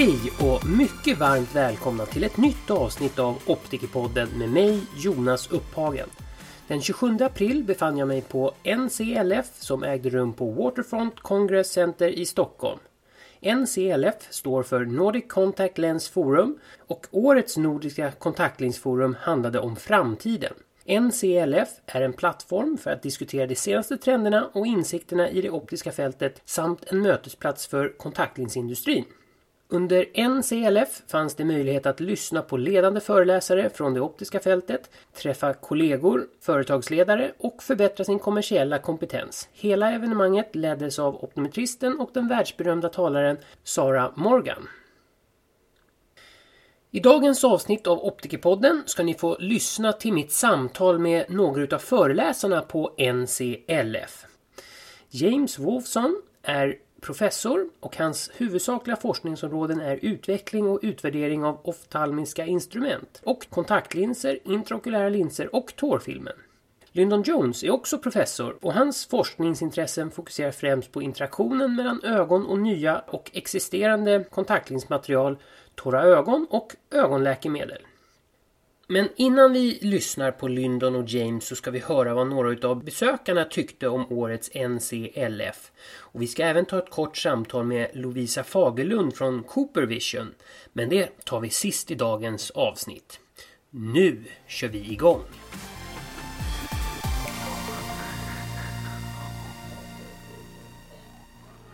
Hej och mycket varmt välkomna till ett nytt avsnitt av Optikerpodden med mig Jonas Upphagen. Den 27 april befann jag mig på NCLF som ägde rum på Waterfront Congress Center i Stockholm. NCLF står för Nordic Contact Lens Forum och årets Nordiska kontaktlinsforum handlade om framtiden. NCLF är en plattform för att diskutera de senaste trenderna och insikterna i det optiska fältet samt en mötesplats för kontaktlinsindustrin. Under NCLF fanns det möjlighet att lyssna på ledande föreläsare från det optiska fältet, träffa kollegor, företagsledare och förbättra sin kommersiella kompetens. Hela evenemanget leddes av optometristen och den världsberömda talaren Sara Morgan. I dagens avsnitt av Optikerpodden ska ni få lyssna till mitt samtal med några av föreläsarna på NCLF. James Wolfson är professor och hans huvudsakliga forskningsområden är utveckling och utvärdering av oftalmiska instrument och kontaktlinser, intraokulära linser och tårfilmen. Lyndon Jones är också professor och hans forskningsintressen fokuserar främst på interaktionen mellan ögon och nya och existerande kontaktlinsmaterial, torra ögon och ögonläkemedel. Men innan vi lyssnar på Lyndon och James så ska vi höra vad några av besökarna tyckte om årets NCLF. Och vi ska även ta ett kort samtal med Lovisa Fagerlund från Cooper Vision. Men det tar vi sist i dagens avsnitt. Nu kör vi igång!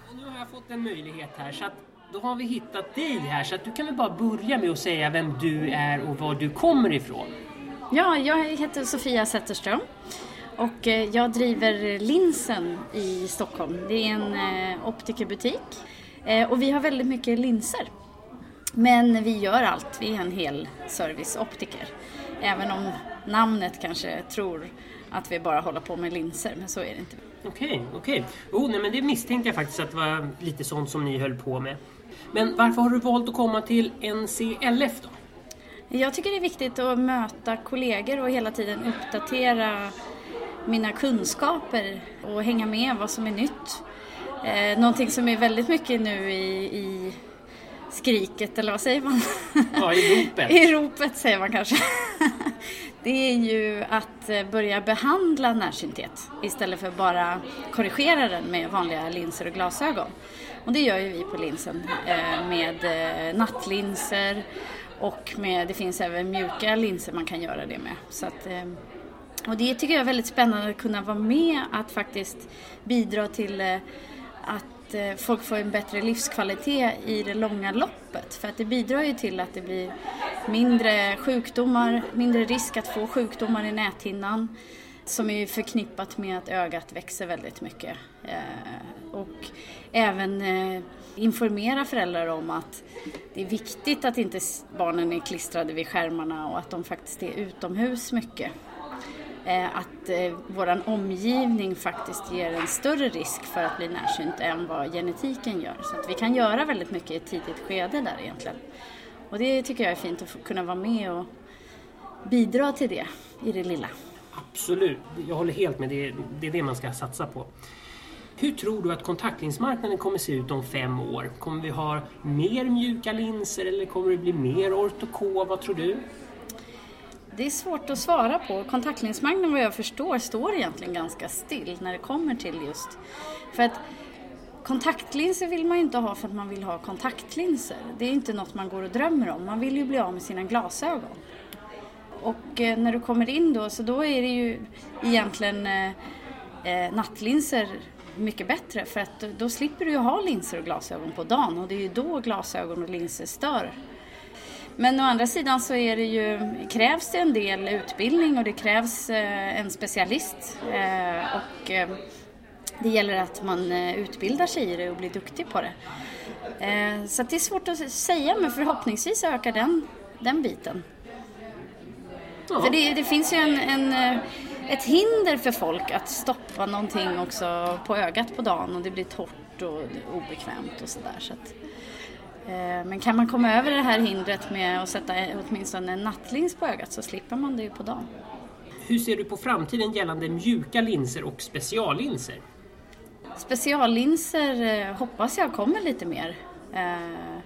Och nu har jag fått en möjlighet här så att då har vi hittat dig här så att du kan väl bara börja med att säga vem du är och var du kommer ifrån. Ja, jag heter Sofia Zetterström och eh, jag driver Linsen i Stockholm. Det är en eh, optikerbutik eh, och vi har väldigt mycket linser. Men vi gör allt, vi är en hel serviceoptiker. Även om namnet kanske tror att vi bara håller på med linser, men så är det inte. Okej, okej. Oh, nej, men det misstänkte jag faktiskt att det var lite sånt som ni höll på med. Men varför har du valt att komma till NCLF då? Jag tycker det är viktigt att möta kollegor och hela tiden uppdatera mina kunskaper och hänga med vad som är nytt. Eh, någonting som är väldigt mycket nu i, i skriket, eller vad säger man? Ja, i ropet. I ropet säger man kanske. Det är ju att eh, börja behandla närsynthet istället för bara korrigera den med vanliga linser och glasögon. Och det gör ju vi på linsen eh, med eh, nattlinser och med, det finns även mjuka linser man kan göra det med. Så att, eh, och det tycker jag är väldigt spännande att kunna vara med att faktiskt bidra till att folk får en bättre livskvalitet i det långa loppet. För att det bidrar ju till att det blir mindre sjukdomar, mindre risk att få sjukdomar i näthinnan som är förknippat med att ögat växer väldigt mycket. Och även eh, informera föräldrar om att det är viktigt att inte barnen är klistrade vid skärmarna och att de faktiskt är utomhus mycket. Eh, att eh, våran omgivning faktiskt ger en större risk för att bli närsynt än vad genetiken gör. Så att vi kan göra väldigt mycket i ett tidigt skede där egentligen. Och det tycker jag är fint att kunna vara med och bidra till det i det lilla. Absolut, jag håller helt med. Det, det är det man ska satsa på. Hur tror du att kontaktlinsmarknaden kommer se ut om fem år? Kommer vi ha mer mjuka linser eller kommer det bli mer ortoko? Vad tror du? Det är svårt att svara på. Kontaktlinsmarknaden vad jag förstår står egentligen ganska still när det kommer till just... För att kontaktlinser vill man ju inte ha för att man vill ha kontaktlinser. Det är inte något man går och drömmer om. Man vill ju bli av med sina glasögon. Och eh, när du kommer in då så då är det ju egentligen eh, eh nattlinser mycket bättre för att då slipper du ju ha linser och glasögon på dagen och det är ju då glasögon och linser stör. Men å andra sidan så är det ju, krävs det en del utbildning och det krävs eh, en specialist eh, och eh, det gäller att man utbildar sig i det och blir duktig på det. Så det är svårt att säga men förhoppningsvis ökar den, den biten. Ja. För det, det, finns ju en, en ett hinder för folk att stoppa någonting också på ögat på dagen och det blir torrt och obekvämt och sådär. Så att, eh, men kan man komma över det här hindret med att sätta åtminstone en nattlins på ögat så slipper man det ju på dagen. Hur ser du på framtiden gällande mjuka linser och speciallinser? Speciallinser eh, hoppas jag kommer lite mer. Eh,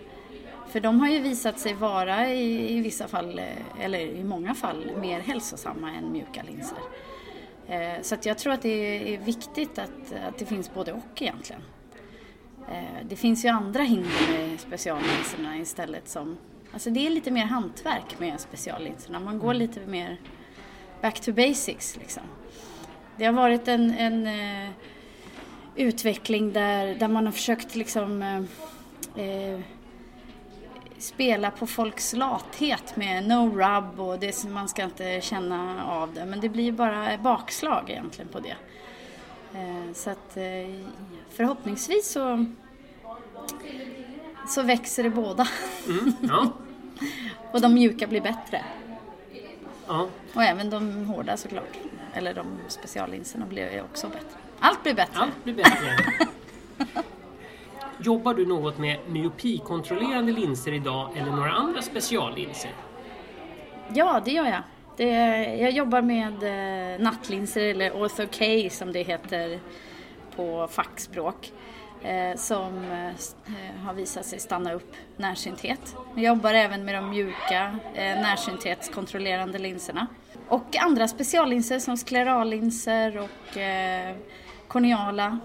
För de har ju visat sig vara i, i vissa fall, eller i många fall, mer hälsosamma än mjuka linser. Eh, så jag tror att det är viktigt att, att det finns både och egentligen. Eh, det finns ju andra hinder med speciallinserna istället som Alltså det är lite mer hantverk med speciallinserna. Man går lite mer back to basics liksom. Det har varit en, en uh, utveckling där, där man har försökt liksom uh, uh, spela på folks lathet med no rub och det, man ska inte känna av det. Men det blir bara bakslag egentligen på det. Så att förhoppningsvis så så växer det båda. Mm, ja. och de mjuka blir bättre. Ja. Och även de hårda såklart. Eller de speciallinserna blir också bättre. Allt blir bättre. Allt blir bättre. Jobbar du något med myopikontrollerande linser idag eller några andra speciallinser? Ja, det gör jag. Det, jag jobbar med eh, nattlinser eller ortho-K som det heter på fackspråk. Eh, som eh, eh, har visat sig stanna upp närsynthet. Jag jobbar även med de mjuka eh, närsynthetskontrollerande linserna. Och andra speciallinser som sklerallinser och eh, korneala,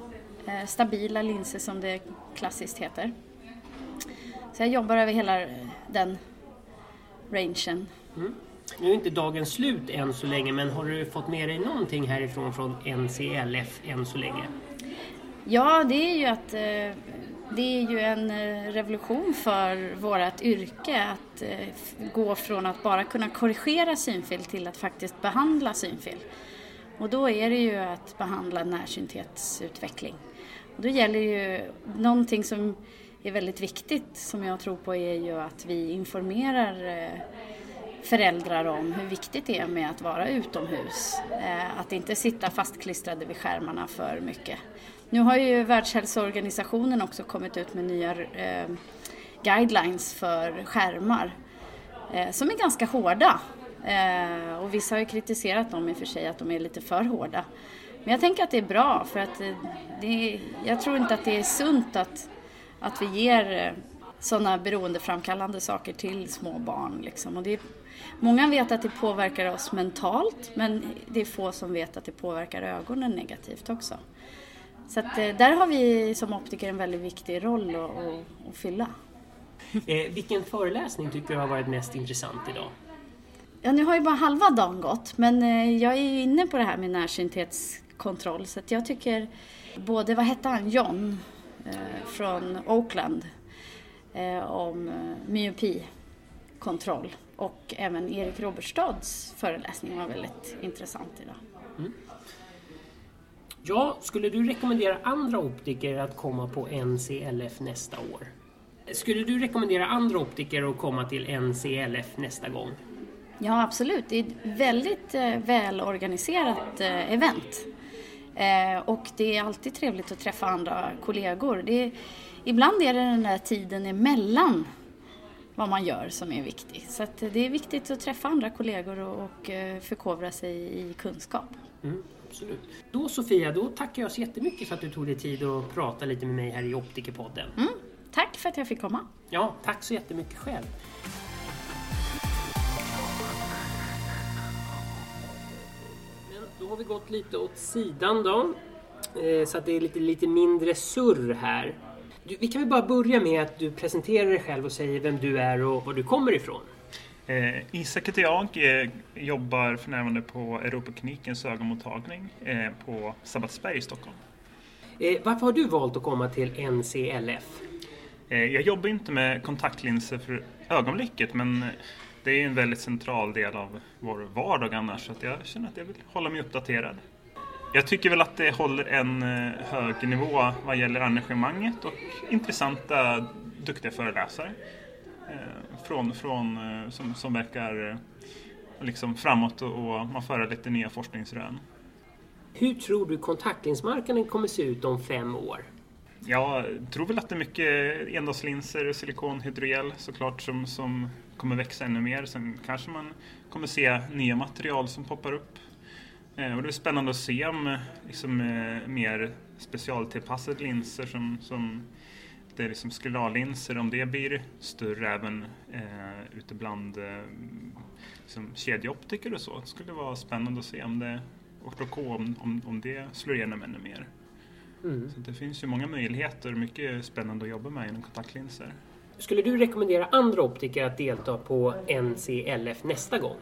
stabila linser som det klassiskt heter. Så jag jobbar över hela den rangen. Mm. Nu är inte dagen slut än så länge men har du fått med dig någonting härifrån från NCLF än så länge? Ja, det är ju att eh, det är ju en eh, revolution för vårt yrke att eh, gå från att bara kunna korrigera synfel till att faktiskt behandla synfel. Och då är det ju att behandla närsynthetsutveckling. Då gäller ju någonting som är väldigt viktigt som jag tror på är ju att vi informerar eh, föräldrar om hur viktigt det är med att vara utomhus. Eh, att inte sitta fastklistrade vid skärmarna för mycket. Nu har ju Världshälsoorganisationen också kommit ut med nya eh, guidelines för skärmar som är ganska hårda. Och vissa har ju kritiserat dem i och för sig att de är lite för hårda. Men jag tänker att det är bra för att det jag tror inte att det är sunt att, att vi ger eh, sådana beroendeframkallande saker till små barn. Liksom. Och det är, många vet att det påverkar oss mentalt men det är få som vet att det påverkar ögonen negativt också. Så att, eh, där har vi som optiker en väldigt viktig roll att, att, att fylla. Eh, vilken föreläsning tycker du har varit mest intressant idag? Ja, nu har ju bara halva dagen gått, men eh, jag är ju inne på det här med närsynthetskontroll så jag tycker både, vad hette han, John eh, från Oakland eh, om eh, myopikontroll och även Erik Robertstads föreläsning var väldigt intressant idag. Mm. Ja, skulle du rekommendera andra optiker att komma på NCLF nästa år? Skulle du rekommendera andra optiker att komma till NCLF nästa gång? Ja, absolut. Det är ett väldigt eh, välorganiserat eh, event. Eh, och det är alltid trevligt att träffa andra kollegor. Det ibland är det den där tiden emellan vad man gör som är viktig. Så det är viktigt att träffa andra kollegor och, och förkovra sig i kunskap. Mm absolut. Då Sofia, då tackar jag så jättemycket för att du tog dig tid att prata lite med mig här i Optikerpodden. Mm, tack för att jag fick komma. Ja, tack så jättemycket själv. Då har vi gått lite åt sidan då. Eh, så att det är lite, lite mindre surr här. vi kan väl bara börja med att du presenterar dig själv och säger vem du är och var du kommer ifrån. Eh, Isak heter jag, eh, jobbar för närvarande på Europaklinikens ögonmottagning eh, på Sabbatsberg i Stockholm. Eh, varför har du valt att komma till NCLF? Eh, jag jobbar inte med kontaktlinser för ögonblicket men det är en väldigt central del av vår vardag annars så jag känner att jag vill hålla mig uppdaterad. Jag tycker väl att det håller en eh, hög nivå vad gäller engagemanget och intressanta, duktiga föreläsare. Eh, från, från, eh, som, som verkar liksom framåt och, man för lite nya forskningsrön. Hur tror du kontaktlinsmarknaden kommer se ut om fem år? Jag tror väl att det är mycket endagslinser, silikon, hydrogel såklart som, som kommer växa ännu mer. Sen kanske man kommer se nya material som poppar upp. och det är spännande att se om liksom, mer specialtillpassade linser som, som det är liksom skullarlinser, om det blir större även eh, ute bland eh, liksom kedjeoptiker och så. Det skulle vara spännande att se om det ortoko, om, om, om det slår igenom ännu mer. Mm. Så det finns ju många möjligheter och mycket spännande att jobba med inom kontaktlinser. Skulle du rekommendera andra optiker att delta på NCLF nästa gång?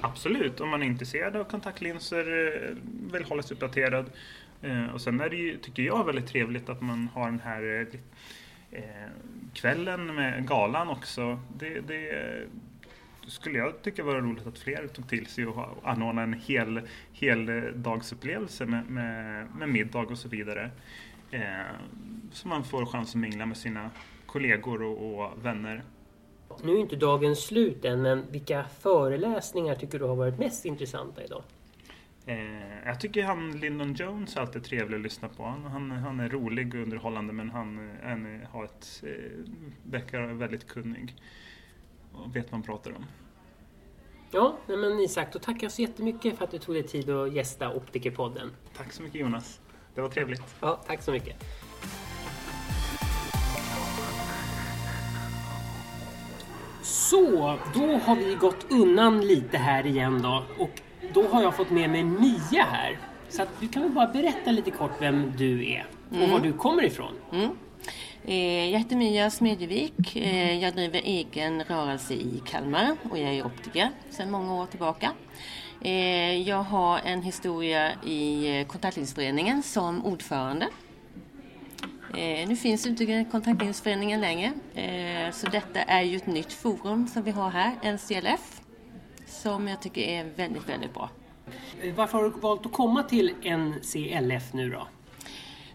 Absolut, om man är intresserad av kontaktlinser, eh, vill hålla sig uppdaterad. Eh, och sen är det ju, tycker jag, väldigt trevligt att man har den här eh, kvällen med galan också. Det, det skulle jag tycka var roligt att fler tog till sig och anordna en hel, hel dagsupplevelse med, med, med middag och så vidare. Så man får chans att mingla med sina kollegor och, och vänner. Nu är inte dagen slut än, men vilka föreläsningar tycker du har varit mest intressanta idag? Eh, jag tycker han Lyndon Jones är alltid trevlig att lyssna på. Han, han, han är rolig och underhållande men han, han har ett, eh, verkar väldigt kunnig och vet vad han pratar om. Ja, men Isak, då tackar jag så jättemycket för att du tog dig tid att gästa Optikerpodden. Tack så mycket Jonas. Det var trevligt. Ja, tack så mycket. Så, då har vi gått undan lite här igen då. Och då har jag fått med mig Mia här. Så att du kan väl bara berätta lite kort vem du är och var du kommer ifrån. Eh, Jag heter Mia Smedjevik. Eh, Jag driver egen rörelse i Kalmar och jag är optiker sedan många år tillbaka. Eh, Jag har en historia i Kontaktlinsföreningen som ordförande. Eh, Nu finns inte Kontaktlinsföreningen längre, eh, så detta är ju ett nytt forum som vi har här, NCLF, som jag tycker är väldigt, väldigt bra. Varför har du valt att komma till NCLF nu då?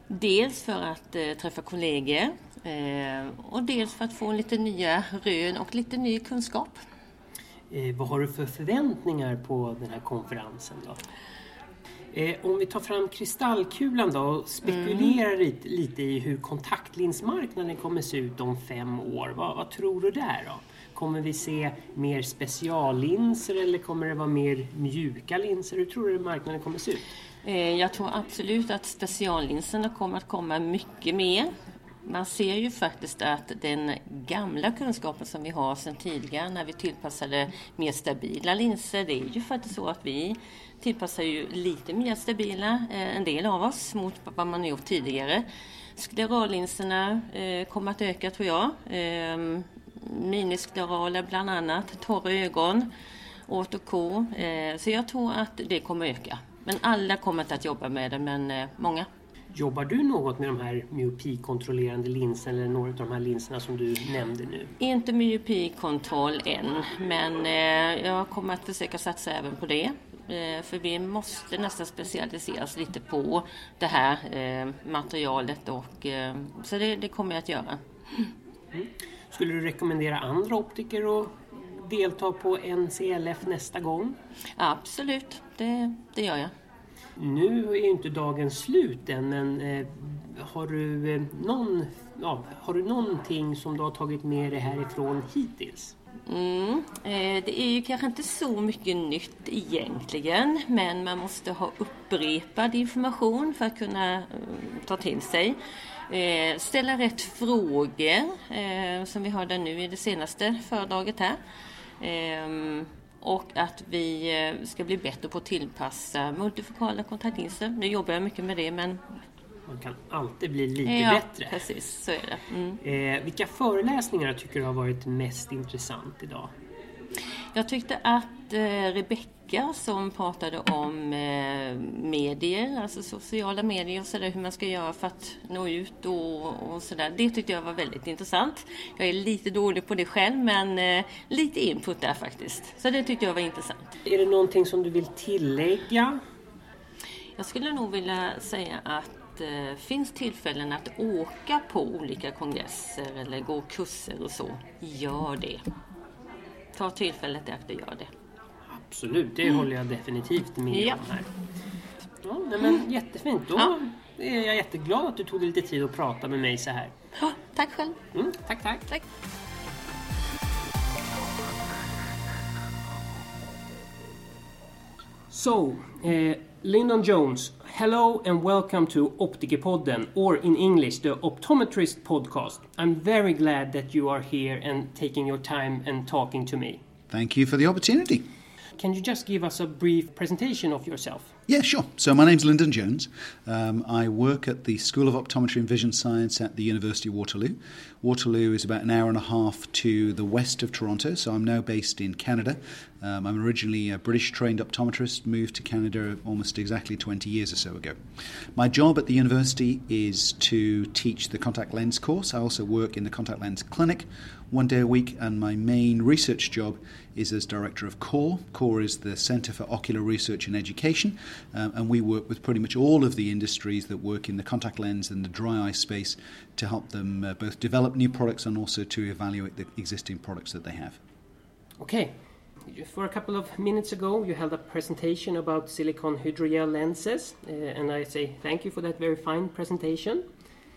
Dels för att eh, träffa kollegor eh, och dels för att få lite nya rön och lite ny kunskap. Eh, vad har du för förväntningar på den här konferensen då? Eh, om vi tar fram kristallkulan då och spekulerar lite, lite i hur kontaktlinsmarknaden kommer se ut om fem år. Vad, vad tror du där då? Kommer vi se mer speciallinser eller kommer det vara mer mjuka linser? Hur tror du marknaden kommer se ut? Eh, jag tror absolut att speciallinserna kommer att komma mycket mer. Man ser ju faktiskt att den gamla kunskapen som vi har sedan tidigare när vi tillpassade mer stabila linser, det är ju faktiskt så att vi tillpassar ju lite mer stabila, eh, en del av oss, mot vad man har gjort tidigare. Sklerallinserna eh, kommer att öka tror jag. Ehm, miniskleraler, minisklerala bland annat, torra ögon, återko. Eh, så jag tror att det kommer öka. Men alla kommer inte att jobba med det, men många. Jobbar du något med de här myopikontrollerande linserna eller några av de här linserna som du nämnde nu? Inte myopikontroll än, men eh, jag kommer att försöka satsa även på det. Eh, för vi måste nästan specialisera oss lite på det här eh, materialet och så det, det kommer jag att göra. Skulle du rekommendera andra optiker att delta på NCLF nästa gång? Absolut, det, det gör jag. Nu är ju inte dagen slut än, men eh, har, du, eh, någon, ja, har du någonting som du har tagit med dig härifrån hittills? Mm. Eh, det är ju kanske inte så mycket nytt egentligen, men man måste ha upprepad information för att kunna eh, ta till sig. Eh, ställa rätt frågor, eh, som vi hörde nu i det senaste föredraget här. Ehm, och att vi eh, ska bli bättre på att tillpassa multifokala kontaktlinser. Nu jobbar jag mycket med det, men Man kan alltid bli lite ja, bättre. precis så är det. Mm. Eh, vilka föreläsningar tycker du har varit mest intressant idag? Jag tyckte att eh, Rebecka som pratade om eh, medier, alltså sociala medier och sådär, hur man ska göra för att nå ut och, och sådär. Det tyckte jag var väldigt intressant. Jag är lite dålig på det själv men eh, lite input där faktiskt. Så det tyckte jag var intressant. Är det någonting som du vill tillägga? Jag skulle nog vilja säga att eh, finns tillfällen att åka på olika kongresser eller gå kurser och så, gör det. Ta tillfället i akt och gör det. Absolut, det håller jag definitivt med Ja. om här. Ja, nej, men jättefint. Då Ja. är jag jätteglad att du tog dig lite tid att prata med mig så här. Ja, tack själv. Mm, tack, tack. Tack. Så, eh, Lyndon Jones, hello and welcome to Optikerpodden, or in English, the Optometrist Podcast. I'm very glad that you are here and taking your time and talking to me. Thank you for the opportunity. Can you just give us a brief presentation of yourself? Yeah, sure. So my name's Lyndon Jones. Um, I work at the School of Optometry and Vision Science at the University of Waterloo. Waterloo is about an hour and a half to the west of Toronto, so I'm now based in Canada. Um, I'm originally a British trained optometrist, moved to Canada almost exactly 20 years or so ago. My job at the university is to teach the contact lens course. I also work in the contact lens clinic one day a week, and my main research job is as director of CORE. CORE is the Centre for Ocular Research and Education, um, and we work with pretty much all of the industries that work in the contact lens and the dry eye space to help them uh, both develop new products and also to evaluate the existing products that they have. Okay. Just for a couple of minutes ago, you held a presentation about silicone hydrogel lenses, uh, and I say thank you for that very fine presentation.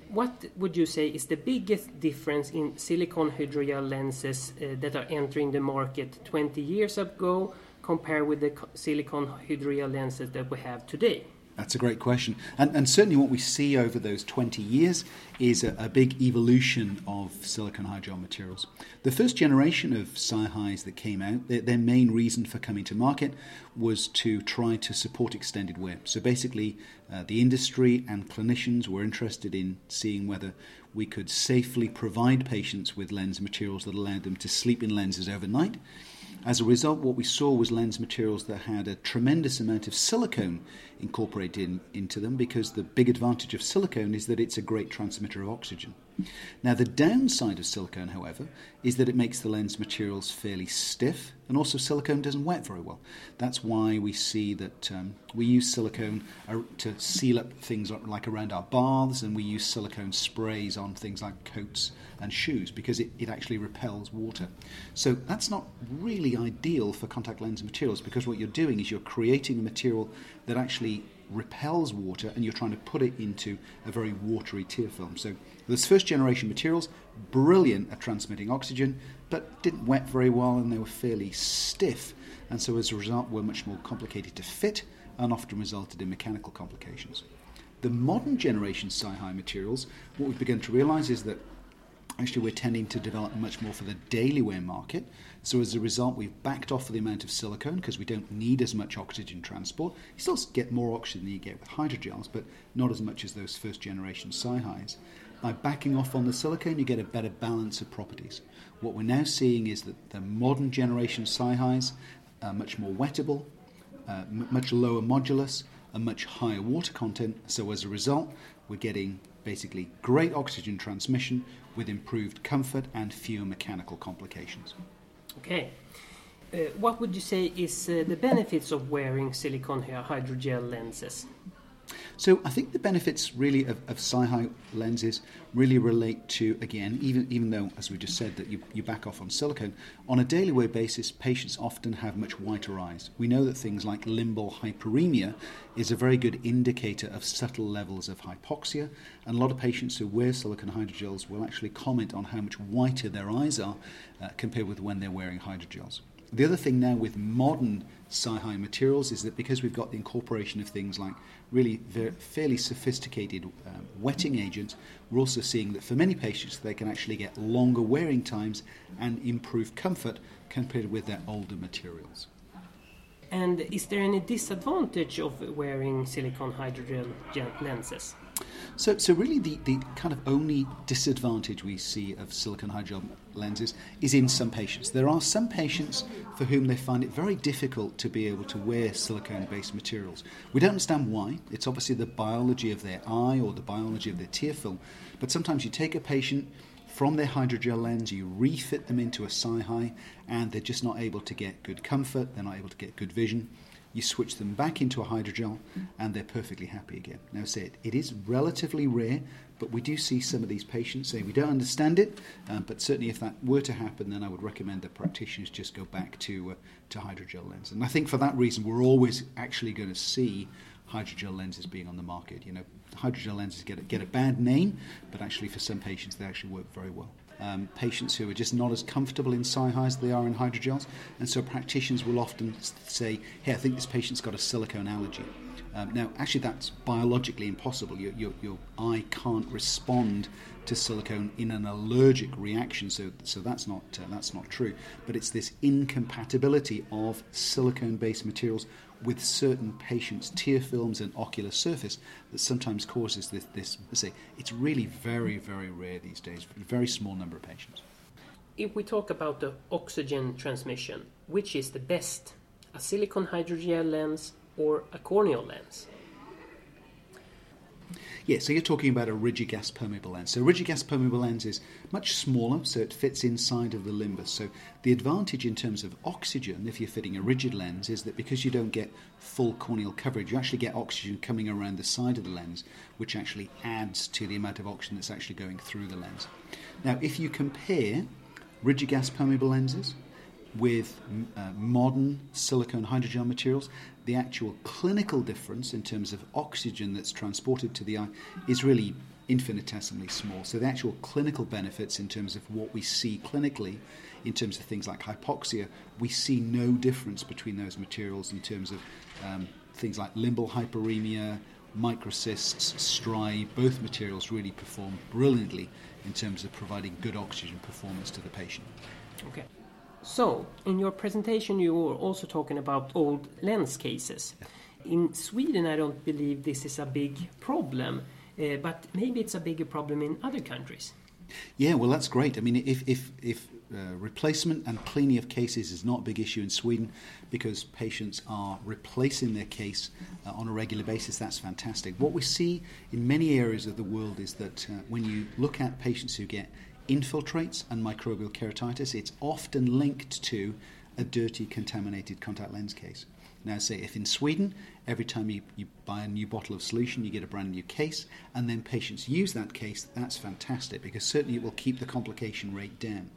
What would you say is the biggest difference in silicone hydrogel lenses uh, that are entering the market 20 years ago compared with the silicone hydrogel lenses that we have today? That's a great question. And, and, certainly, what we see over those 20 years is a, a big evolution of silicone hydrogel materials. The first generation of SiHys that came out, their, their, main reason for coming to market was to try to support extended wear. So, basically, uh, the industry and clinicians were interested in seeing whether we could safely provide patients with lens materials that allowed them to sleep in lenses overnight as a result, what we saw was lens materials that had a tremendous amount of silicone incorporated in, into them because the big advantage of silicone is that it's a great transmitter of oxygen. Now, the downside of silicone, however, is that it makes the lens materials fairly stiff, and also silicone doesn't wet very well. That's why we see that um, we use silicone uh, to seal up things like around our baths, and we use silicone sprays on things like coats and shoes because it, it actually repels water. So that's not really ideal for contact lens materials because what you're doing is you're creating a material that actually repels water and you're trying to put it into a very watery tear film. So those first generation materials, brilliant at transmitting oxygen, but didn't wet very well and they were fairly stiff. And so as a result were much more complicated to fit and often resulted in mechanical complications. The modern generation SiHy materials, what we've begun to realize is that Actually, we're tending to develop much more for the daily wear market. So, as a result, we've backed off the amount of silicone because we don't need as much oxygen transport. You still get more oxygen than you get with hydrogels, but not as much as those first generation SiHys. By backing off on the silicone, you get a better balance of properties. What we're now seeing is that the modern generation SiHys are much more wettable, uh, m- much lower modulus, a much higher water content. So, as a result, we're getting basically great oxygen transmission with improved comfort and fewer mechanical complications. Okay. Uh, what would you say is uh, the benefits of wearing silicone hydrogel lenses? So I think the benefits really of, of SiHy lenses really relate to, again, even, even though, as we just said, that you, you back off on silicone, on a daily wear basis, patients often have much whiter eyes. We know that things like limbal hyperemia is a very good indicator of subtle levels of hypoxia, and a lot of patients who wear silicone hydrogels will actually comment on how much whiter their eyes are uh, compared with when they're wearing hydrogels. The other thing now with modern SiHy materials is that because we've got the incorporation of things like really very, fairly sophisticated um, wetting agents, we're also seeing that for many patients they can actually get longer wearing times and improve comfort compared with their older materials. And is there any disadvantage of wearing silicone hydrogel lenses? So, so really, the, the kind of only disadvantage we see of silicone hydrogel lenses is in some patients. There are some patients for whom they find it very difficult to be able to wear silicone-based materials. We don't understand why. It's obviously the biology of their eye or the biology of their tear film. But sometimes you take a patient from their hydrogel lens, you refit them into a SiHy, and they're just not able to get good comfort. They're not able to get good vision you switch them back into a hydrogel, and they're perfectly happy again. Now, say it, it is relatively rare, but we do see some of these patients say we don't understand it, um, but certainly if that were to happen, then I would recommend that practitioners just go back to, uh, to hydrogel lenses. And I think for that reason, we're always actually going to see hydrogel lenses being on the market. You know, hydrogel lenses get a, get a bad name, but actually for some patients, they actually work very well um, patients who are just not as comfortable in SiHys as they are in hydrogels. And so practitioners will often say, hey, I think this patient's got a silicone allergy. Um, now, actually, that's biologically impossible. Your, your, your eye can't respond to silicone in an allergic reaction, so, so that's, not, uh, that's not true. But it's this incompatibility of silicone based materials with certain patients' tear films and ocular surface that sometimes causes this, this say, it's really very, very rare these days, very small number of patients. If we talk about the oxygen transmission, which is the best, a silicone hydrogel lens or a corneal lens? Yeah, so you're talking about a rigid gas permeable lens. So, rigid gas permeable lens is much smaller, so it fits inside of the limbus. So, the advantage in terms of oxygen, if you're fitting a rigid lens, is that because you don't get full corneal coverage, you actually get oxygen coming around the side of the lens, which actually adds to the amount of oxygen that's actually going through the lens. Now, if you compare rigid gas permeable lenses with uh, modern silicone hydrogel materials, the actual clinical difference in terms of oxygen that's transported to the eye is really infinitesimally small. So the actual clinical benefits in terms of what we see clinically, in terms of things like hypoxia, we see no difference between those materials in terms of um, things like limbal hyperemia, microcysts, striae. Both materials really perform brilliantly in terms of providing good oxygen performance to the patient. Okay. So, in your presentation, you were also talking about old lens cases. In Sweden, I don't believe this is a big problem, uh, but maybe it's a bigger problem in other countries. Yeah, well, that's great. I mean, if, if, if uh, replacement and cleaning of cases is not a big issue in Sweden because patients are replacing their case uh, on a regular basis, that's fantastic. What we see in many areas of the world is that uh, when you look at patients who get infiltrates and microbial keratitis, it's often linked to a dirty, contaminated contact lens case. Now, say if in Sweden, every time you, you buy a new bottle of solution, you get a brand new case, and then patients use that case, that's fantastic because certainly it will keep the complication rate down.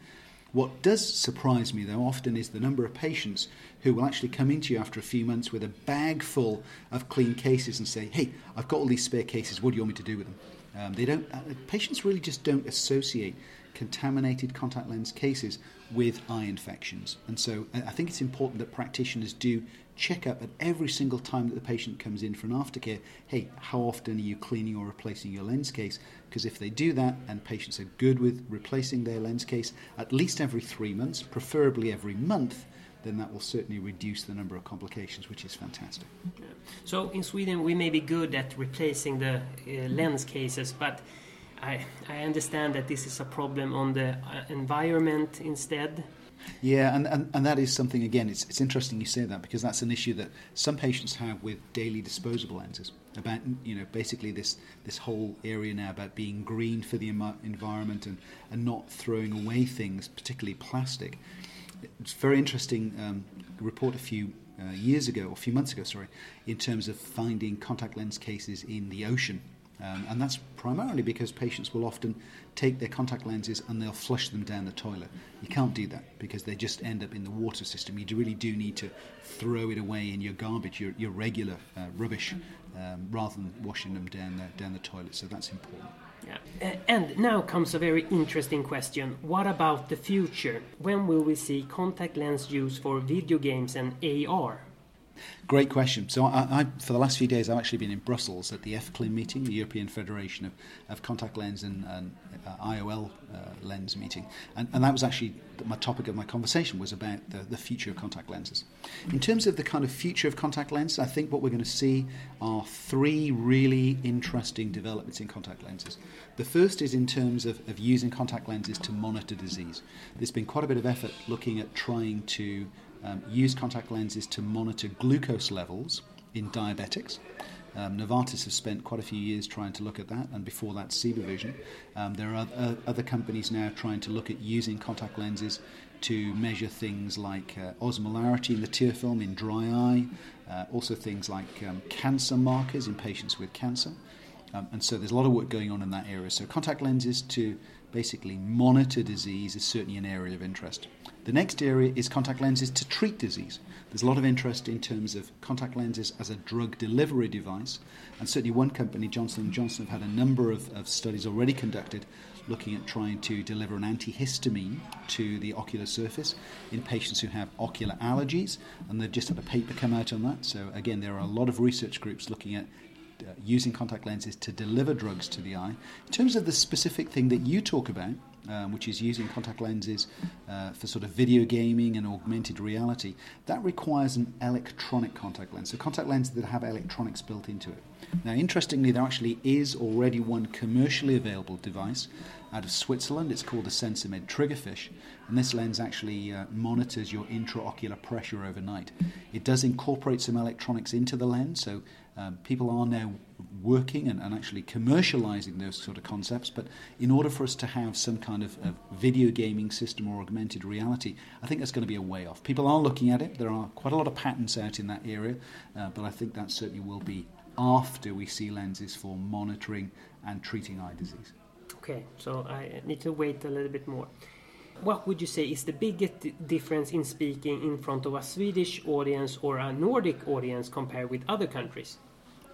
What does surprise me, though, often is the number of patients who will actually come into you after a few months with a bag full of clean cases and say, Hey, I've got all these spare cases, what do you want me to do with them? Um, they don't, uh, patients really just don't associate contaminated contact lens cases with eye infections. And so I think it's important that practitioners do check up at every single time that the patient comes in for an aftercare hey, how often are you cleaning or replacing your lens case? Because if they do that and patients are good with replacing their lens case at least every three months, preferably every month, then that will certainly reduce the number of complications, which is fantastic. So in Sweden, we may be good at replacing the uh, lens cases, but I, I understand that this is a problem on the uh, environment instead. Yeah, and, and, and that is something, again, it's, it's interesting you say that because that's an issue that some patients have with daily disposable lenses. About, you know, basically this, this whole area now about being green for the environment and, and not throwing away things, particularly plastic. It's very interesting um, report a few uh, years ago, or a few months ago, sorry, in terms of finding contact lens cases in the ocean um, and that's primarily because patients will often take their contact lenses and they'll flush them down the toilet. You can't do that because they just end up in the water system. You really do need to throw it away in your garbage, your, your regular uh, rubbish, um, rather than washing them down the, down the toilet. So that's important. Yeah. And now comes a very interesting question. What about the future? When will we see contact lens use for video games and AR? Great question. So, I, I, for the last few days, I've actually been in Brussels at the EFCLIN meeting, the European Federation of, of Contact Lens and, and uh, IOL uh, lens meeting, and, and that was actually my topic of my conversation was about the, the future of contact lenses. In terms of the kind of future of contact lenses, I think what we're going to see are three really interesting developments in contact lenses. The first is in terms of, of using contact lenses to monitor disease. There's been quite a bit of effort looking at trying to um, use contact lenses to monitor glucose levels in diabetics. Um, Novartis have spent quite a few years trying to look at that, and before that, CibaVision. Um, there are uh, other companies now trying to look at using contact lenses to measure things like uh, osmolarity in the tear film in dry eye, uh, also things like um, cancer markers in patients with cancer. Um, and so there's a lot of work going on in that area. So contact lenses to basically monitor disease is certainly an area of interest. The next area is contact lenses to treat disease. There's a lot of interest in terms of contact lenses as a drug delivery device, and certainly one company, Johnson & Johnson, have had a number of, of studies already conducted looking at trying to deliver an antihistamine to the ocular surface in patients who have ocular allergies, and they've just had a paper come out on that. So, again, there are a lot of research groups looking at uh, using contact lenses to deliver drugs to the eye. In terms of the specific thing that you talk about, um, which is using contact lenses uh, for sort of video gaming and augmented reality, that requires an electronic contact lens. So, contact lenses that have electronics built into it. Now, interestingly, there actually is already one commercially available device out of Switzerland. It's called the Sensimed Triggerfish, and this lens actually uh, monitors your intraocular pressure overnight. It does incorporate some electronics into the lens, so um, people are now working and, and, actually commercializing those sort of concepts. But in order for us to have some kind of, of video gaming system or augmented reality, I think that's going to be a way off. People are looking at it. There are quite a lot of patents out in that area, uh, but I think that certainly will be after we see lenses for monitoring and treating eye disease. Okay, so I need to wait a little bit more. What would you say is the biggest difference in speaking in front of a Swedish audience or a Nordic audience compared with other countries?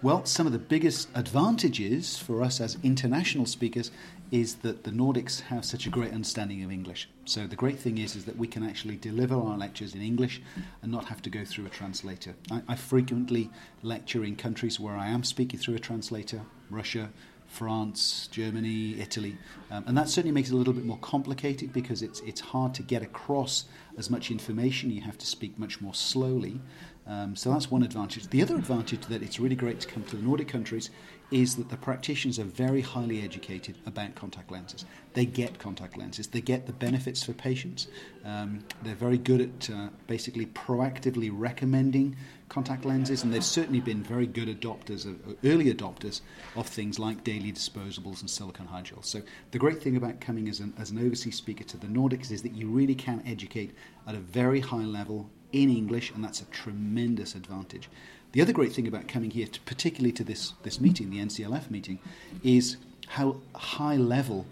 Well, some of the biggest advantages for us as international speakers is that the Nordics have such a great understanding of English. So the great thing is, is that we can actually deliver our lectures in English and not have to go through a translator. I, I frequently lecture in countries where I am speaking through a translator, Russia, France, Germany, Italy, um, and that certainly makes it a little bit more complicated because it's it's hard to get across as much information. You have to speak much more slowly. Um, so that's one advantage. The other advantage that it's really great to come to the Nordic countries is that the practitioners are very highly educated about contact lenses. They get contact lenses, they get the benefits for patients. Um, they're very good at uh, basically proactively recommending contact lenses, and they've certainly been very good adopters, of, uh, early adopters of things like daily disposables and silicone hydrogel. So the great thing about coming as an, as an overseas speaker to the Nordics is that you really can educate at a very high level in English, and that's a tremendous advantage. The other great thing about coming here, to, particularly to this, this meeting, the NCLF meeting, is how high level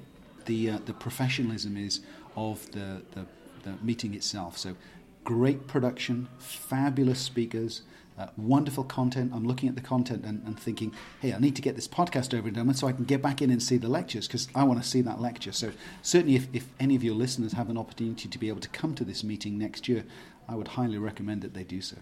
the, uh, the professionalism is of the, the, the meeting itself. So, great production, fabulous speakers, uh, wonderful content. I'm looking at the content and, and, thinking, hey, I need to get this podcast over and done with so I can get back in and see the lectures because I want to see that lecture. So, certainly, if, if any of your listeners have an opportunity to be able to come to this meeting next year, I would highly recommend that they do so.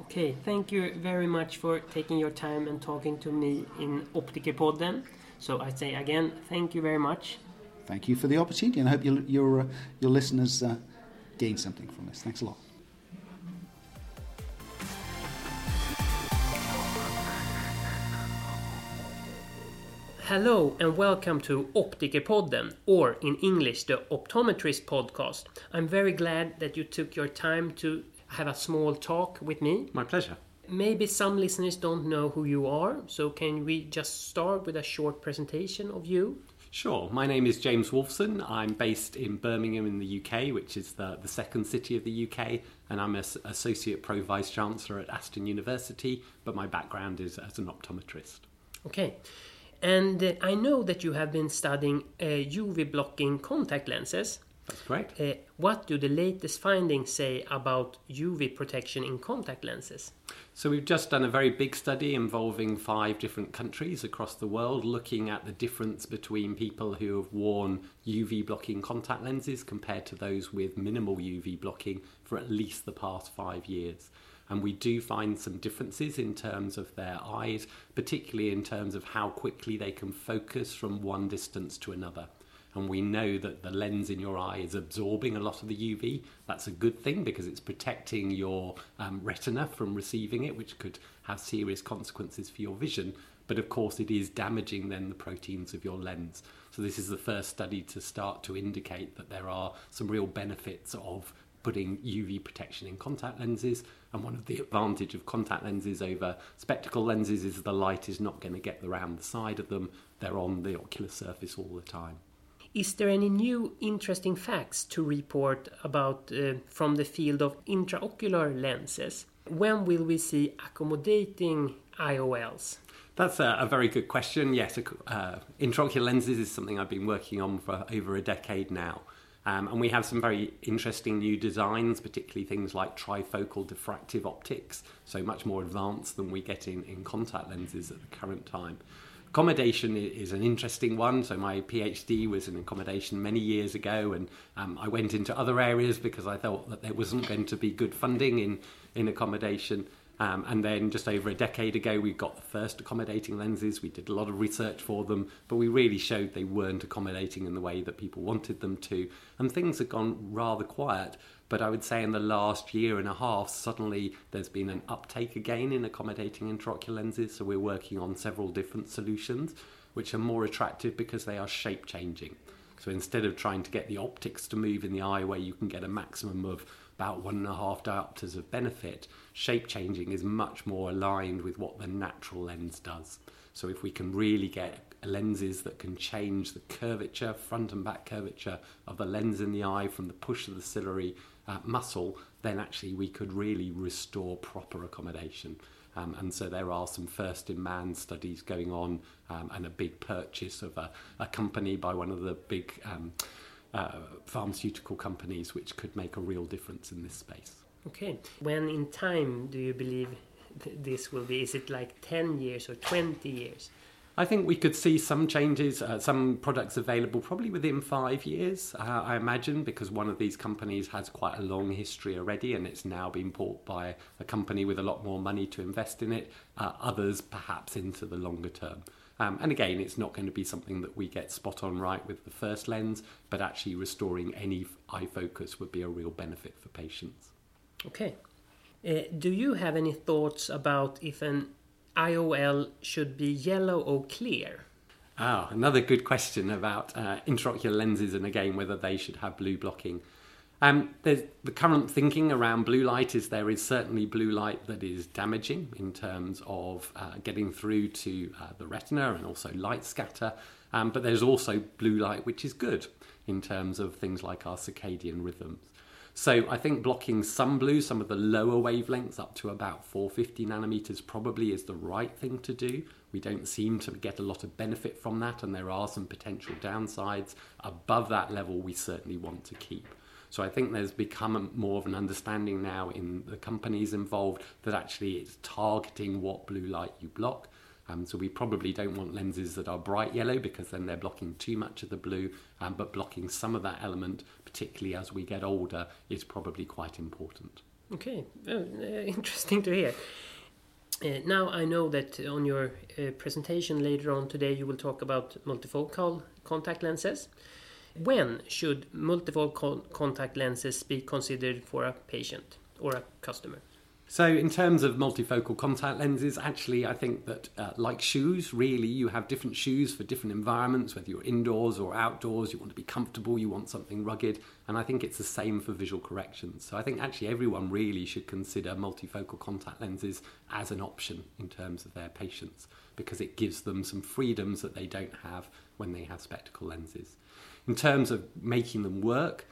Okay, thank you very much for taking your time and talking to me in Optikerpodden. So I say again, thank you very much. Thank you for the opportunity, and I hope your your, uh, your listeners uh, gain something from this. Thanks a lot. Hello and welcome to Optikerpodden, or in English, the Optometrist podcast. I'm very glad that you took your time to have a small talk with me. My pleasure. Maybe some listeners don't know who you are, so can we just start with a short presentation of you? Sure. My name is James Wolffsohn. I'm based in Birmingham in the UK, which is the, the second city of the UK, and I'm an Associate Pro Vice Chancellor at Aston University, but my background is as an optometrist. Okay. And uh, I know that you have been studying uh, UV blocking contact lenses. That's correct. Uh, what do the latest findings say about UV protection in contact lenses? So, we've just done a very big study involving five different countries across the world, looking at the difference between people who have worn UV blocking contact lenses compared to those with minimal UV blocking for at least the past five years. And we do find some differences in terms of their eyes, particularly in terms of how quickly they can focus from one distance to another and we know that the lens in your eye is absorbing a lot of the UV. That's a good thing because it's protecting your um, retina from receiving it, which could have serious consequences for your vision. But of course, it is damaging then the proteins of your lens. So, this is the first study to start to indicate that there are some real benefits of putting UV protection in contact lenses. And one of the advantage of contact lenses over spectacle lenses is the light is not going to get around the side of them. They're on the ocular surface all the time. Is there any new interesting facts to report about uh, from the field of intraocular lenses? When will we see accommodating IOLs? That's a, a very good question. Yes, uh, intraocular lenses is something I've been working on for over a decade now. Um, and we have some very interesting new designs, particularly things like trifocal diffractive optics, so much more advanced than we get in, in contact lenses at the current time. Accommodation is an interesting one. So my PhD was in accommodation many years ago, and um, I went into other areas because I thought that there wasn't going to be good funding in in accommodation. Um, and then just over a decade ago, we got the first accommodating lenses. We did a lot of research for them, but we really showed they weren't accommodating in the way that people wanted them to. And things had gone rather quiet. But I would say in the last year and a half, suddenly there's been an uptake again in accommodating intraocular lenses. So we're working on several different solutions, which are more attractive because they are shape changing. So instead of trying to get the optics to move in the eye where you can get a maximum of about one and a half diopters of benefit, shape changing is much more aligned with what the natural lens does. So if we can really get lenses that can change the curvature, front and back curvature of the lens in the eye from the push of the ciliary uh, muscle, then actually we could really restore proper accommodation. Um, and so there are some first in man studies going on um, and a big purchase of a, a, company by one of the big um, uh, pharmaceutical companies which could make a real difference in this space. Okay. When in time do you believe th- this will be? Is it like 10 years or 20 years? I think we could see some changes, uh, some products available probably within five years, uh, I imagine, because one of these companies has quite a long history already and it's now been bought by a company with a lot more money to invest in it, uh, others perhaps into the longer term. Um, and again, it's not going to be something that we get spot on right with the first lens, but actually restoring any eye focus would be a real benefit for patients. Okay. Uh, do you have any thoughts about if an IOL should be yellow or clear? Ah, another good question about uh, intraocular lenses and again whether they should have blue blocking. Um, the current thinking around blue light is there is certainly blue light that is damaging in terms of uh, getting through to uh, the retina and also light scatter, um, but there's also blue light which is good in terms of things like our circadian rhythms. So I think blocking some blue, some of the lower wavelengths up to about 450 nanometers probably is the right thing to do. We don't seem to get a lot of benefit from that, and there are some potential downsides. Above that level, we certainly want to keep. So I think there's become more of an understanding now in the companies involved that actually it's targeting what blue light you block. Um, so we probably don't want lenses that are bright yellow because then they're blocking too much of the blue, um, but blocking some of that element, particularly as we get older, is probably quite important. Okay, uh, interesting to hear. Uh, now I know that on your uh, presentation later on today you will talk about multifocal contact lenses. When should multifocal contact lenses be considered for a patient or a customer? So, in terms of multifocal contact lenses, actually, I think that uh, like shoes, really, you have different shoes for different environments, whether you're indoors or outdoors, you want to be comfortable, you want something rugged, and I think it's the same for visual corrections. So, I think actually everyone really should consider multifocal contact lenses as an option in terms of their patients because it gives them some freedoms that they don't have when they have spectacle lenses. In terms of making them work,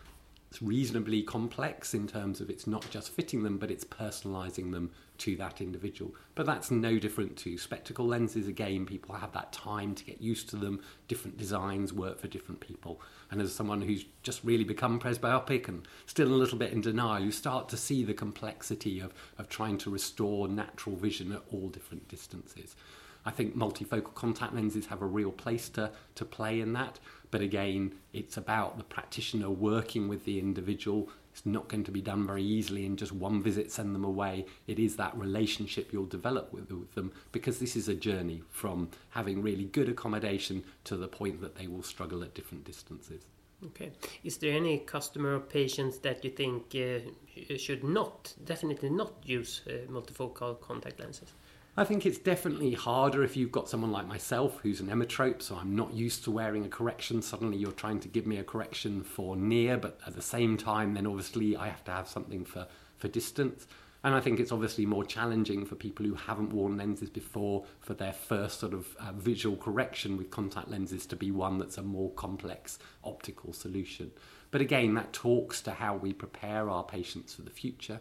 it's reasonably complex in terms of it's not just fitting them, but it's personalizing them to that individual. But that's no different to spectacle lenses. Again, people have that time to get used to them. Different designs work for different people. And as someone who's just really become presbyopic and still a little bit in denial, you start to see the complexity of, of trying to restore natural vision at all different distances. I think multifocal contact lenses have a real place to, to play in that. But again, it's about the practitioner working with the individual. It's not going to be done very easily in just one visit, send them away. It is that relationship you'll develop with, with them because this is a journey from having really good accommodation to the point that they will struggle at different distances. Okay. Is there any customer or patients that you think uh, should not, definitely not use uh, multifocal contact lenses? I think it's definitely harder if you've got someone like myself who's an emmetrope, so I'm not used to wearing a correction. Suddenly you're trying to give me a correction for near, but at the same time, then obviously I have to have something for, for distance. And I think it's obviously more challenging for people who haven't worn lenses before for their first sort of uh, visual correction with contact lenses to be one that's a more complex optical solution. But again, that talks to how we prepare our patients for the future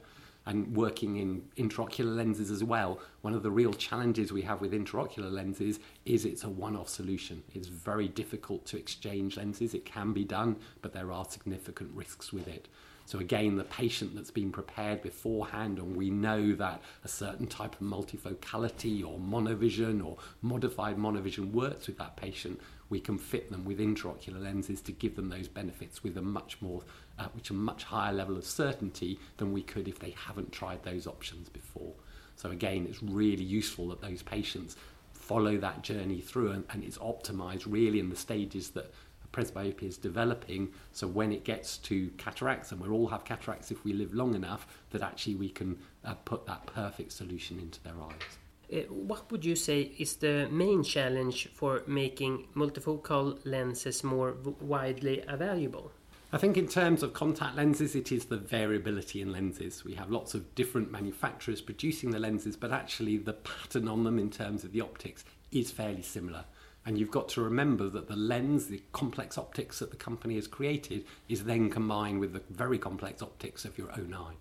and working in intraocular lenses as well, one of the real challenges we have with intraocular lenses is it's a one off solution. It's very difficult to exchange lenses. It can be done, but there are significant risks with it. So again, the patient that's been prepared beforehand, and we know that a certain type of multifocality or monovision or modified monovision works with that patient, we can fit them with intraocular lenses to give them those benefits with a much more, uh, which a much higher level of certainty than we could if they haven't tried those options before. So again, it's really useful that those patients follow that journey through and, and it's optimized really in the stages that presbyopia is developing. So when it gets to cataracts, and we'll all have cataracts if we live long enough, that actually we can uh, put that perfect solution into their eyes. Uh, what would you say is the main challenge for making multifocal lenses more widely available? I think in terms of contact lenses, it is the variability in lenses. We have lots of different manufacturers producing the lenses, but actually the pattern on them in terms of the optics is fairly similar. And you've got to remember that the lens, the complex optics that the company has created, is then combined with the very complex optics of your own eye.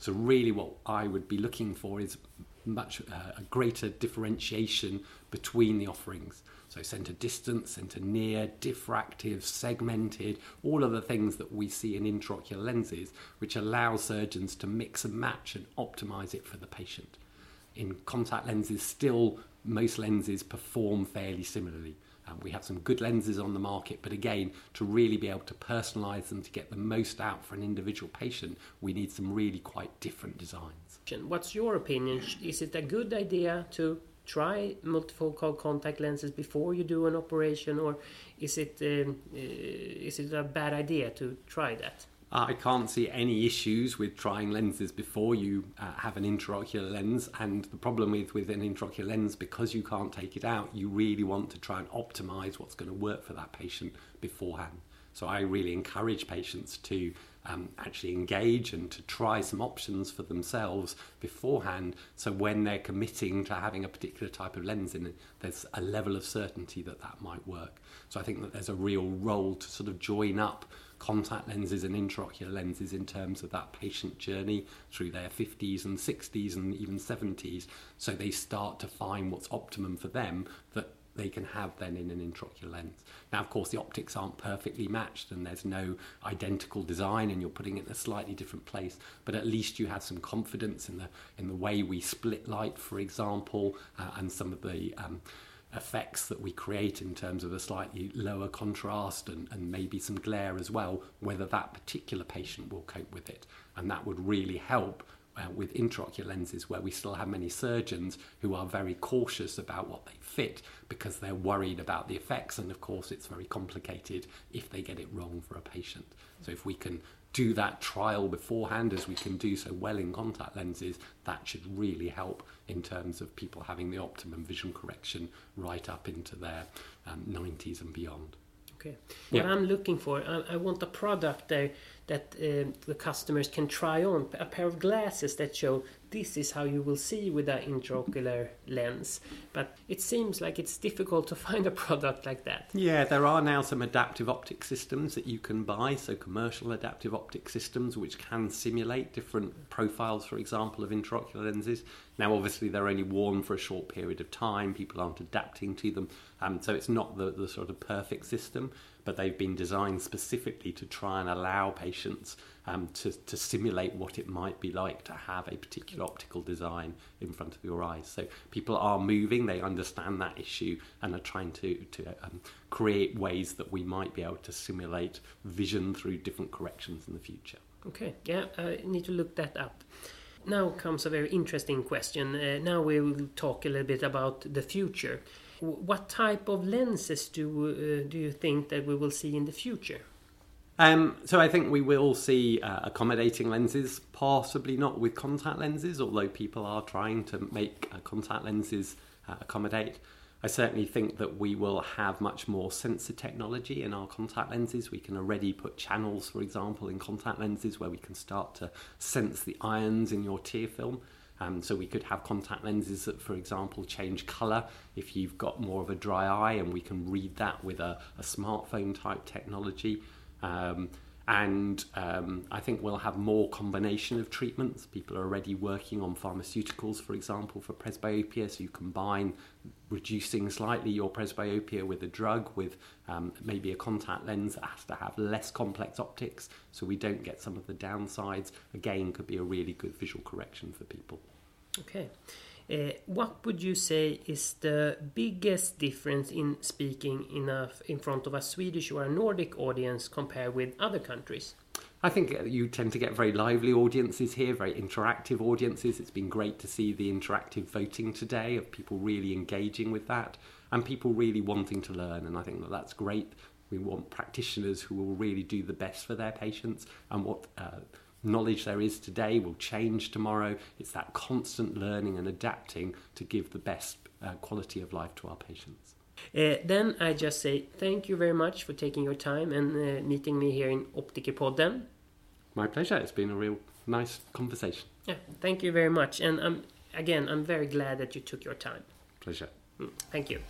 So, really, what I would be looking for is much uh, a greater differentiation between the offerings. So, center distance, center near, diffractive, segmented, all of the things that we see in intraocular lenses, which allow surgeons to mix and match and optimize it for the patient. In contact lenses, still most lenses perform fairly similarly. Um, we have some good lenses on the market, but again, to really be able to personalize them to get the most out for an individual patient, we need some really quite different designs. What's your opinion? Is it a good idea to try multifocal contact lenses before you do an operation, or is it um, uh, is it a bad idea to try that? I can't see any issues with trying lenses before you uh, have an intraocular lens. And the problem with, with an intraocular lens, because you can't take it out, you really want to try and optimize what's going to work for that patient beforehand. So I really encourage patients to um, actually engage and to try some options for themselves beforehand. So when they're committing to having a particular type of lens in there's a level of certainty that that might work. So I think that there's a real role to sort of join up contact lenses and intraocular lenses in terms of that patient journey through their 50s and 60s and even 70s so they start to find what's optimum for them that they can have then in an intraocular lens. Now, of course, the optics aren't perfectly matched and there's no identical design and you're putting it in a slightly different place, but at least you have some confidence in the, in the way we split light, for example, uh, and some of the um, effects that we create in terms of a slightly lower contrast and, and maybe some glare as well, whether that particular patient will cope with it. And that would really help uh, with intraocular lenses where we still have many surgeons who are very cautious about what they fit because they're worried about the effects. And of course it's very complicated if they get it wrong for a patient. So if we can do that trial beforehand as we can do so well in contact lenses that should really help in terms of people having the optimum vision correction right up into their um, 90s and beyond. Okay. What i'm looking for I, I want a product there that uh, the customers can try on a pair of glasses that show this is how you will see with an intraocular lens. But it seems like it's difficult to find a product like that. Yeah, there are now some adaptive optic systems that you can buy, so commercial adaptive optic systems which can simulate different profiles, for example, of intraocular lenses. Now, obviously, they're only worn for a short period of time, people aren't adapting to them, um, so it's not the, the sort of perfect system but they've been designed specifically to try and allow patients um, to, to simulate what it might be like to have a particular optical design in front of your eyes. So people are moving, they understand that issue, and are trying to, to um, create ways that we might be able to simulate vision through different corrections in the future. Okay, yeah, I need to look that up. Now comes a very interesting question. Uh, now we will talk a little bit about the future. What type of lenses do uh, do you think that we will see in the future? Um, so I think we will see uh, accommodating lenses, possibly not with contact lenses, although people are trying to make uh, contact lenses uh, accommodate. I certainly think that we will have much more sensor technology in our contact lenses. We can already put channels, for example, in contact lenses where we can start to sense the ions in your tear film. Um, so we could have contact lenses that, for example, change colour if you've got more of a dry eye, and we can read that with a, a smartphone type technology. Um, And um, I think we'll have more combination of treatments. People are already working on pharmaceuticals, for example, for presbyopia. So you combine reducing slightly your presbyopia with a drug with um, maybe a contact lens that has to have less complex optics so we don't get some of the downsides. Again, could be a really good visual correction for people. Okay. Uh, what would you say is the biggest difference in speaking in, a, in front of a Swedish or a Nordic audience compared with other countries? I think uh, you tend to get very lively audiences here, very interactive audiences. It's been great to see the interactive voting today of people really engaging with that and people really wanting to learn. And I think that that's great. We want practitioners who will really do the best for their patients and what. Uh, knowledge there is today will change tomorrow. It's that constant learning and adapting to give the best uh, quality of life to our patients. Uh, then I just say thank you very much for taking your time and uh, meeting me here in Optikerpodden. My pleasure. It's been a real nice conversation. Yeah, thank you very much. And um, again, I'm very glad that you took your time. Pleasure. Mm, thank you.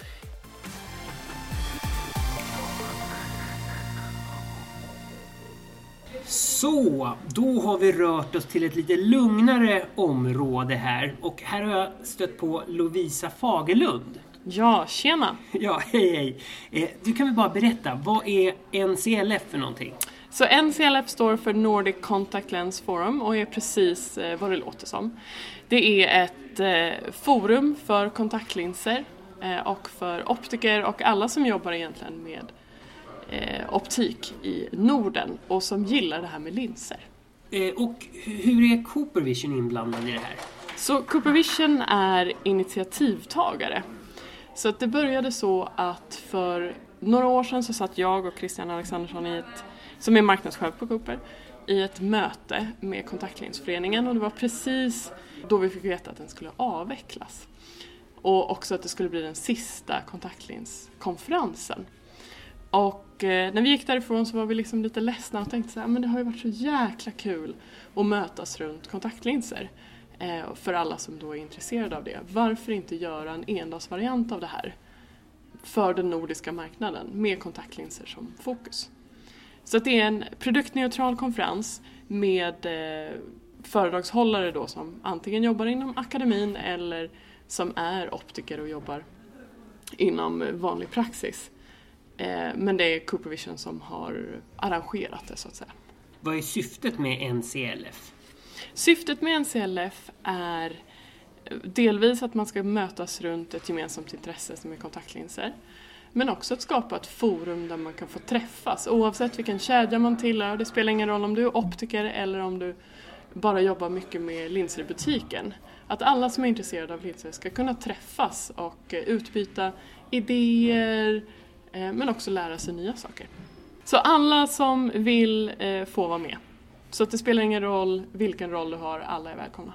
Så, då har vi rört oss till ett lite lugnare område här och här har jag stött på Lovisa Fagerlund. Ja, tjena! Ja, hej hej! Eh, du kan väl bara berätta, vad är NCLF för någonting? Så NCLF står för Nordic Contact Lens Forum och är precis eh, vad det låter som. Det är ett eh, forum för kontaktlinser och för optiker och alla som jobbar egentligen med eh, optik i Norden och som gillar det här med linser. Eh, och hur är Coopervision inblandad i det här? Så Coopervision är initiativtagare. Så att det började så att för några år sedan så satt jag och Christian Alexandersson i ett, som är marknadschef på Cooper i ett möte med Kontaktlinsföreningen och det var precis då vi fick veta att den skulle avvecklas. Och också att det skulle bli den sista kontaktlinskonferensen. Och eh, när vi gick därifrån så var vi liksom lite ledsna och tänkte så här, ah, men det har ju varit så jäkla kul att mötas runt kontaktlinser. Eh, för alla som då är intresserade av det. Varför inte göra en endagsvariant av det här? För den nordiska marknaden med kontaktlinser som fokus. Så det är en produktneutral konferens med eh, föredragshållare då som antingen jobbar inom akademin eller som är optiker och jobbar inom vanlig praxis. Eh, men det är Coopervision som har arrangerat det så att säga. Vad är syftet med NCLF? Syftet med NCLF är eh, delvis att man ska mötas runt ett gemensamt intresse som är kontaktlinser. Men också att skapa ett forum där man kan få träffas oavsett vilken kedja man tillhör. Det spelar ingen roll om du är optiker eller om du bara jobbar mycket med linser i butiken. Att alla som är intresserade av linser ska kunna träffas och eh, utbyta idéer, men också lära sig nya saker. Så alla som vill eh, får vara med. Så det spelar ingen roll vilken roll du har, alla är välkomna.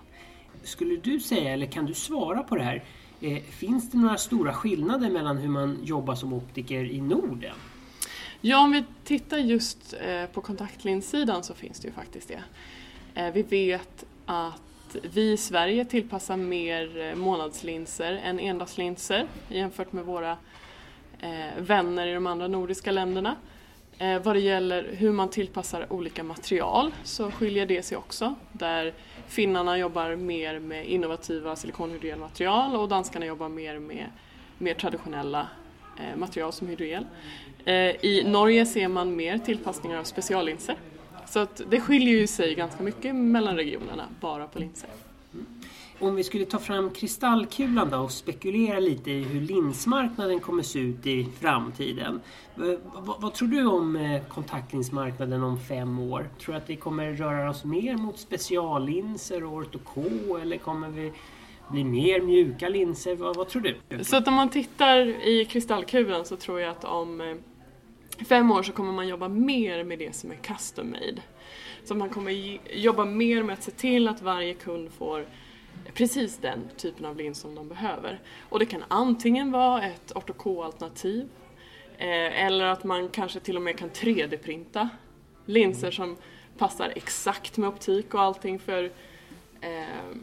Skulle du säga, eller kan du svara på det här, eh, finns det några stora skillnader mellan hur man jobbar som optiker i Norden? Ja, om vi tittar just på kontaktlinssidan så finns det ju faktiskt det. Vi vet att vi i Sverige tillpassar mer månadslinser än endagslinser jämfört med våra eh, Eh, vänner i de andra nordiska länderna. Eh, vad det gäller hur man tillpassar olika material så skiljer det sig också. Där finnarna jobbar mer med innovativa silikonhydrogelmaterial och danskarna jobbar mer med mer traditionella eh, material som hydrogel. Eh, I Norge ser man mer tillpassningar av speciallinser. Så att det skiljer ju sig ganska mycket mellan regionerna bara på linser. Om vi skulle ta fram kristallkulan då och spekulera lite i hur linsmarknaden kommer se ut i framtiden. Vad, vad tror du om eh, kontaktlinsmarknaden om fem år? Tror du att vi kommer röra oss mer mot speciallinser och ortoko eller kommer vi bli mer mjuka linser? Vad, vad, tror du? Så att om man tittar i kristallkulan så tror jag att om eh, fem år så kommer man jobba mer med det som är custom made. Så man kommer jobba mer med att se till att varje kund får precis den typen av lins som de behöver. Och det kan antingen vara ett ortok-alternativ eh, eller att man kanske till och med kan 3D-printa linser som passar exakt med optik och allting för, eh,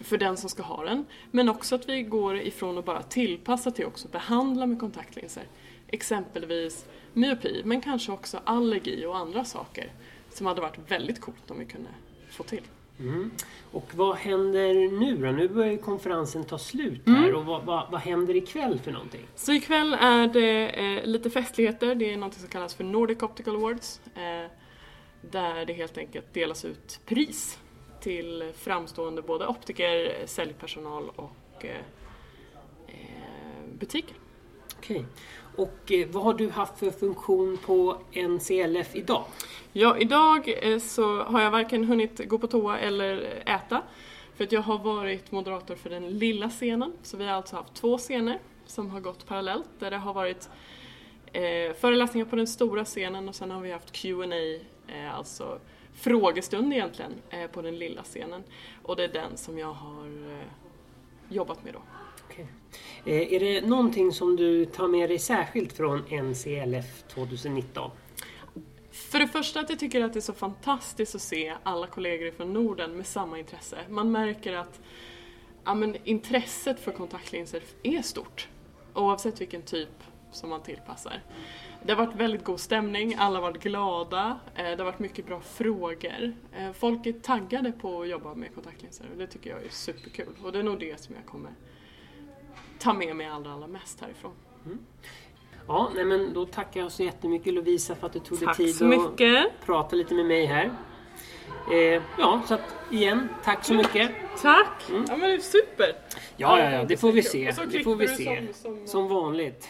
för den som ska ha den. Men också att vi går ifrån att bara tillpassa till också behandla med kontaktlinser. exempelvis myopi men kanske också allergi och andra saker som hade varit väldigt coolt om vi kunde få till. Mm. Och vad händer nu då? Nu börjar ju konferensen ta slut här Mm. och vad, vad, vad händer ikväll för någonting? Så ikväll är det eh, lite festligheter. Det är något som kallas för Nordic Optical Awards. Eh, där det helt enkelt delas ut pris till framstående både optiker, säljpersonal och eh, eh, butiker. Okej. Och eh, vad har du haft för funktion på NCLF idag? Ja, idag eh, så har jag varken hunnit gå på toa eller äta. För att jag har varit moderator för den lilla scenen. Så vi har alltså haft två scener som har gått parallellt. Där det har varit eh, föreläsningar på den stora scenen och sen har vi haft Q&A, eh, alltså frågestund egentligen, eh, på den lilla scenen. Och det är den som jag har eh, jobbat med då. Okej. Eh, är det någonting som du tar med dig särskilt från NCLF 2019? För det första att jag tycker att det är så fantastiskt att se alla kollegor från Norden med samma intresse. Man märker att ja, men, intresset för kontaktlinser är stort. Oavsett vilken typ som man tillpassar. Det har varit väldigt god stämning, alla har varit glada, eh, det har varit mycket bra frågor. Eh, folk är taggade på att jobba med kontaktlinser och det tycker jag är superkul. Och det är nog det som jag kommer ta med mig allra, allra mest härifrån. Ja, nej men då tackar jag så jättemycket Lovisa för att du tog dig Tack tid så att prata lite med mig här. Eh, ja, så att igen, tack så mycket. Tack! Ja men det är super! Ja, ja, ja, det får vi se. Det får vi se. som- som- Som vanligt.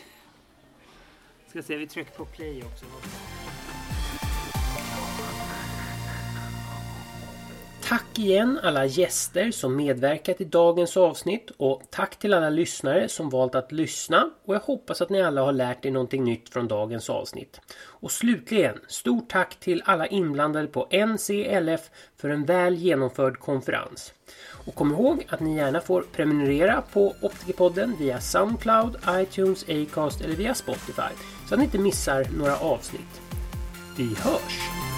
Ska se, vi trycker på play också. Tack igen alla gäster som medverkat i dagens avsnitt och tack till alla lyssnare som valt att lyssna och jag hoppas att ni alla har lärt er någonting nytt från dagens avsnitt. Och slutligen, stort tack till alla inblandade på NCLF för en väl genomförd konferens. Och kom ihåg att ni gärna får prenumerera på Optikerpodden via Soundcloud, iTunes, Acast eller via Spotify så att ni inte missar några avsnitt. Vi hörs!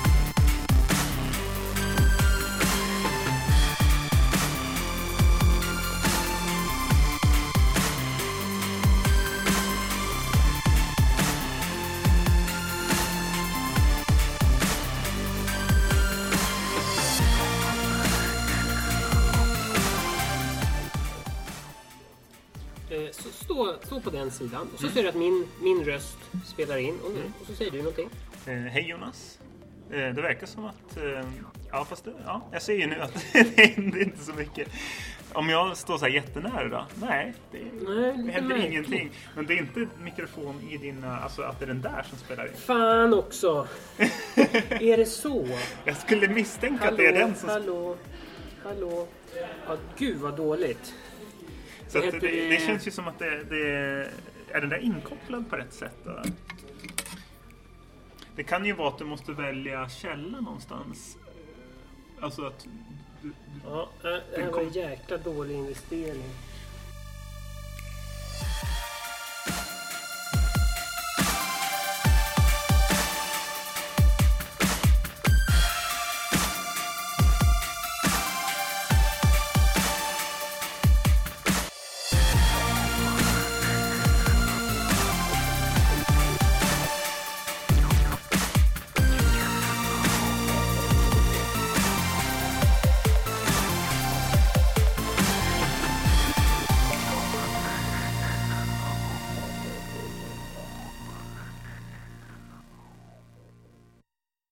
Stå, stå på den sidan och så ser du att min, min röst spelar in och, och så säger du någonting. Eh, hej Jonas. Eh, det verkar som att... Eh, ja, fast det, ja, jag ser ju nu att det händer inte så mycket. Om jag står så här jättenära då? Nej, det, Nej, det händer märkligt. ingenting. Men det är inte mikrofon i dina... Alltså att det är den där som spelar in. Fan också! är det så? Jag skulle misstänka Hallå, att det är den som... hallå, hallå. Ja, gud vad dåligt. Så det, det, det, känns ju som att det, det, är den där inkopplad på rätt sätt. Då? Det kan ju vara att du måste välja källa någonstans. Alltså att... Ja, det här var en jäkla dålig investering.